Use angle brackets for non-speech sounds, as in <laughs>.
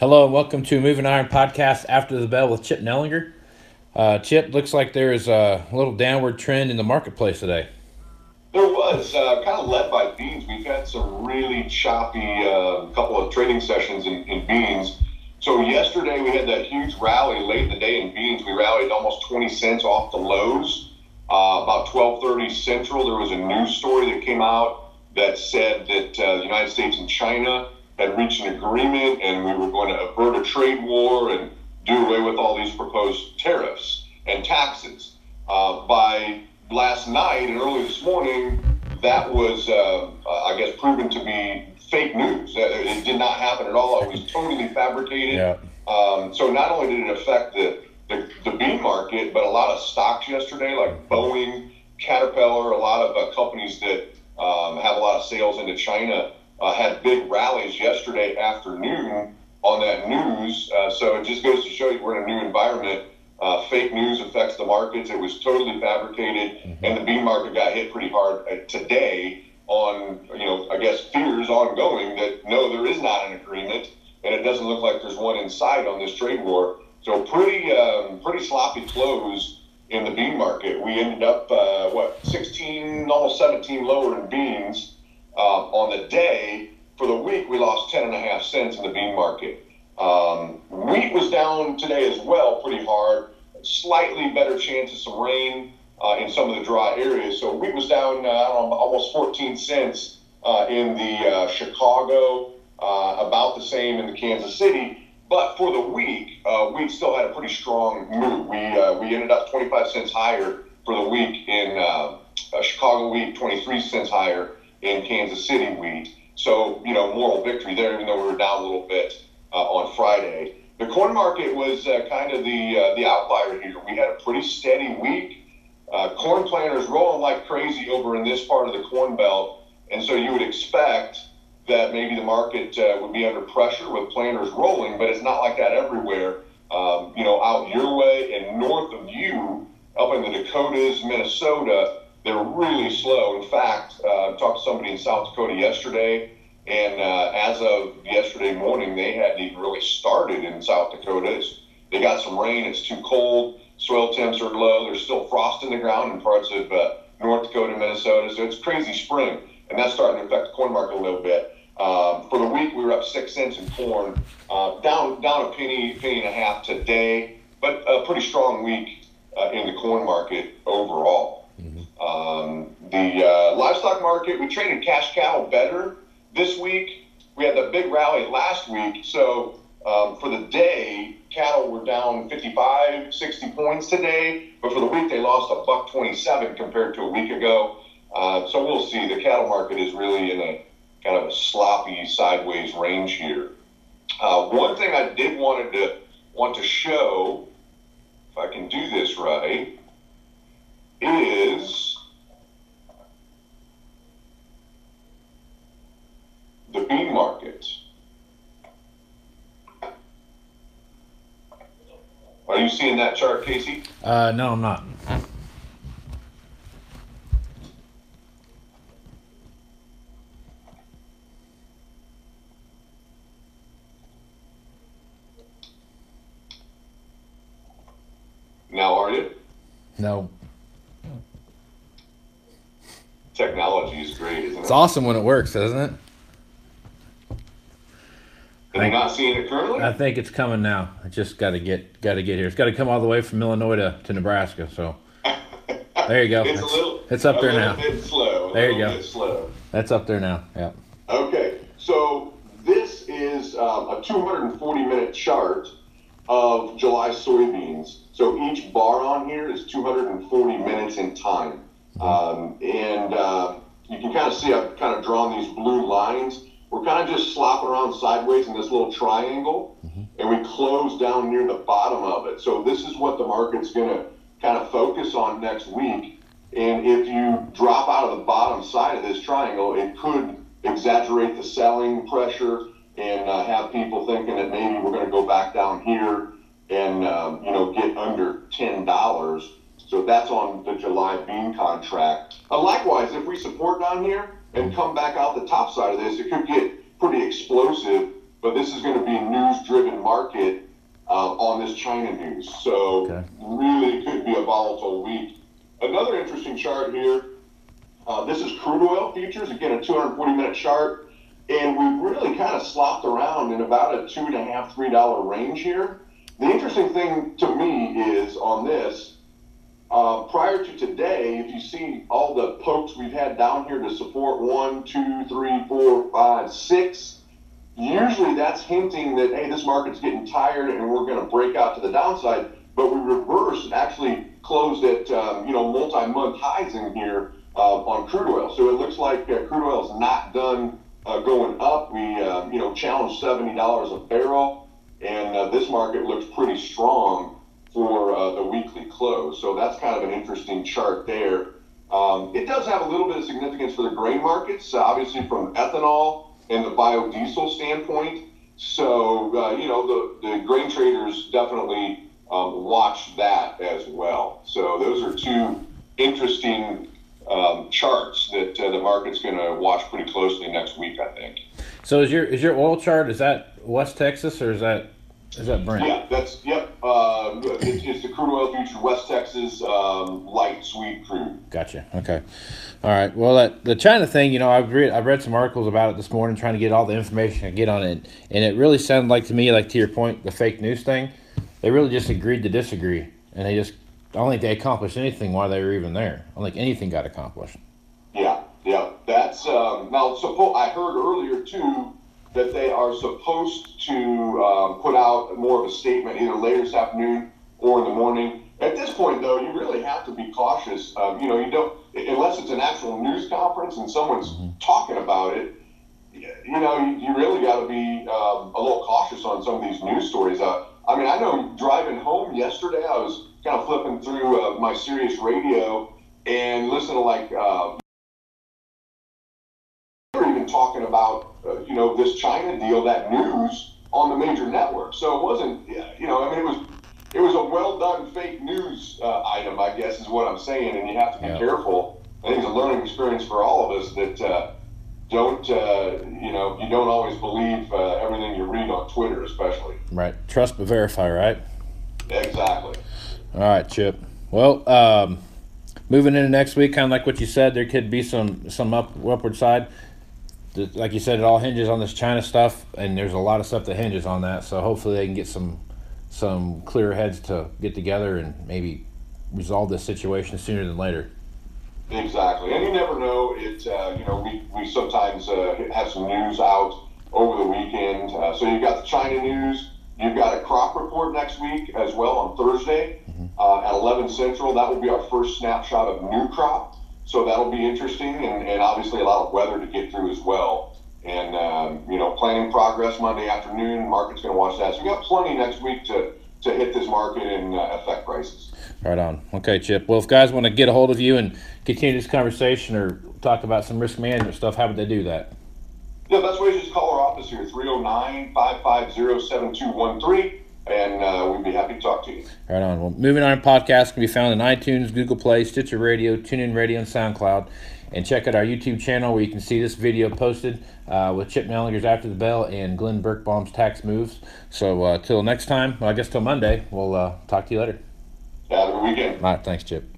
Hello and welcome to Moving Iron Podcast After the Bell with Chip Nellinger. Uh, Chip, looks like there's a little downward trend in the marketplace today. There was, uh, kind of led by beans. We've had some really choppy uh, couple of trading sessions in, in beans. So yesterday we had that huge rally late in the day in beans. We rallied almost 20 cents off the lows. Uh, about 12:30 Central, there was a news story that came out that said that uh, the United States and China had reached an agreement and we were going to avert a trade war and do away with all these proposed tariffs and taxes. Uh, by last night and early this morning, that was, uh, I guess, proven to be fake news. It did not happen at all. It was totally fabricated. Yeah. Um, so not only did it affect the, the, the bean market, but a lot of stocks yesterday, like Boeing, Caterpillar, a lot of uh, companies that um, have a lot of sales into China uh, had big rallies yesterday afternoon on that news. Uh, so it just goes to show you we're in a new environment. Uh, fake news affects the markets. It was totally fabricated, mm-hmm. and the bean market got hit pretty hard uh, today on, you know, I guess fears ongoing that no, there is not an agreement, and it doesn't look like there's one in sight on this trade war. So pretty, um, pretty sloppy close in the bean market. We ended up uh, what 16, almost 17 lower in beans uh, on the day. For the week, we lost 10 and a half cents in the bean market. Um, wheat was down today as well, pretty hard. Slightly better chance of some rain uh, in some of the dry areas. So wheat was down uh, almost 14 cents uh, in the uh, Chicago, uh, about the same in the Kansas City. But for the week, wheat still had a pretty strong move. We we ended up 25 cents higher for the week in Chicago wheat, 23 cents higher in Kansas City wheat. So, you know, moral victory there, even though we were down a little bit uh, on Friday. The corn market was uh, kind of the uh, the outlier here. We had a pretty steady week. Uh, corn planters rolling like crazy over in this part of the corn belt, and so you would expect that maybe the market uh, would be under pressure with planters rolling, but it's not like that everywhere. Um, you know, out your way and north of you, up in the Dakotas, Minnesota, they're really slow. In fact, uh, I talked to somebody in South Dakota yesterday, and uh, as of yesterday morning, they hadn't even really started in South Dakota. It's, they got some rain. It's too cold. Soil temps are low. There's still frost in the ground in parts of uh, North Dakota, Minnesota. So it's crazy spring, and that's starting to affect the corn market a little bit. Um, for the week, we were up six cents in corn, uh, down down a penny, penny and a half today, but a pretty strong week uh, in the corn market overall. Um, the uh, livestock market, we traded cash cattle better this week. We had the big rally last week. So um, for the day, cattle were down 55, 60 points today. But for the week, they lost a buck 27 compared to a week ago. Uh, so we'll see. The cattle market is really in a kind of a sloppy sideways range here. Uh, one thing I did wanted to want to show, if I can do this right, is the bean market. Are you seeing that chart, Casey? Uh, no, I'm not. Now, are you? No. Technology is great, isn't it? It's awesome when it works, isn't it? Are you not seeing it currently? I think it's coming now. I just got to get got to get here. It's got to come all the way from Illinois to, to Nebraska. So there you go. <laughs> it's, a little. It's up there now. Bit slow. There you go. slow. That's up there now. Yeah. Okay, so this is um, a 240 minute chart of July soybeans. So each bar on here is 240 minutes in time, mm-hmm. um, and uh, you can kind of see I've kind of drawn these blue lines we're kind of just slopping around sideways in this little triangle, mm-hmm. and we close down near the bottom of it. So this is what the market's going to kind of focus on next week. And if you drop out of the bottom side of this triangle, it could exaggerate the selling pressure and uh, have people thinking that maybe we're going to go back down here and um, you know get under ten dollars. So that's on the July bean contract. Uh, likewise, if we support down here, and come back out the top side of this, it could get pretty explosive but this is going to be a news-driven market uh, on this China news. So Okay. really could be a volatile week. Another interesting chart here. Uh, this is crude oil futures. Again, a 240 minute chart. And we've really kind of slopped around in about a two and a half, three dollar range here. The interesting thing to me is on this, uh, prior to today, if you see all the pokes we've had down here to support one, two, three, four, five, six, usually that's hinting that, hey, this market's getting tired and we're going to break out to the downside. But we reversed and actually closed at, um, you know, multi-month highs in here uh, on crude oil. So it looks like uh, crude oil is not done uh, going up. We, um, you know, challenged $70 a barrel. And uh, this market looks pretty strong for uh, the weekly close. So that's kind of an interesting chart there. Um, it does have a little bit of significance for the grain markets, uh, obviously from ethanol and the biodiesel standpoint. So, uh, you know, the, the grain traders definitely um, watch that as well. So those are two interesting um, charts that uh, the market's going to watch pretty closely next week, I think. So is your is your oil chart is that West Texas or is that is that Brent? Yeah, that's yep. Uh, it's, it's the crude oil future, West Texas um, light sweet crude. Gotcha. Okay. All right. Well, that, the China thing, you know, I've read I've read some articles about it this morning, trying to get all the information I get on it, and it really sounded like to me, like to your point, the fake news thing. They really just agreed to disagree, and they just I don't think they accomplished anything while they were even there. I don't think anything got accomplished. Yeah, yeah. That's um, now. Suppo- I heard earlier too that they are supposed to um, put out more of a statement either later this afternoon or in the morning. At this point, though, you really have to be cautious. Um, you know, you don't unless it's an actual news conference and someone's talking about it. You know, you, you really got to be um, a little cautious on some of these news stories. Uh, I mean, I know driving home yesterday, I was kind of flipping through uh, my Sirius radio and listening to like uh, even talking about you know this China deal, that news on the major network. So it wasn't you know I mean it was it was a well done fake news uh, item, I guess is what I'm saying, and you have to be Yeah. careful. I think it's a learning experience for all of us that uh, don't uh, you know you don't always believe uh, everything you read on Twitter, especially. Right. Trust but verify. Right. Exactly. All right, Chip. Well, um, moving into next week, kind of like what you said, there could be some some up upward side. The- Like you said, it all hinges on this China stuff, and there's a lot of stuff that hinges on that. So hopefully, they can get some some clear heads to get together and maybe resolve this situation sooner than later. Exactly, and you never know. It uh, you know we we sometimes uh, have some news out over the weekend. Uh, so you've got the China news. You've got a crop report next week as well on Thursday uh, at 11 Central. That will be our first snapshot of new crop. So that'll be interesting, and, and obviously a lot of weather to get through as well. And um, you know, planning progress Monday afternoon. Market's going to watch that. So we got plenty next week to to hit this market and uh, affect prices. Right on. Okay, Chip. Well, if guys want to get a hold of you and continue this conversation or talk about some risk management stuff, how would they do that? Yeah, best way is just call our office here, 309 550 7213, and uh, we'd be happy to talk to you. Right on. Well, Moving Iron podcast can be found in iTunes, Google Play, Stitcher Radio, TuneIn Radio, and SoundCloud. And check out our YouTube channel where you can see this video posted uh, with Chip Nellinger's After the Bell and Glenn Birkbaum's tax moves. So uh, till next time, well, I guess till Monday, we'll uh, talk to you later. Have a good weekend. All right. Thanks, Chip.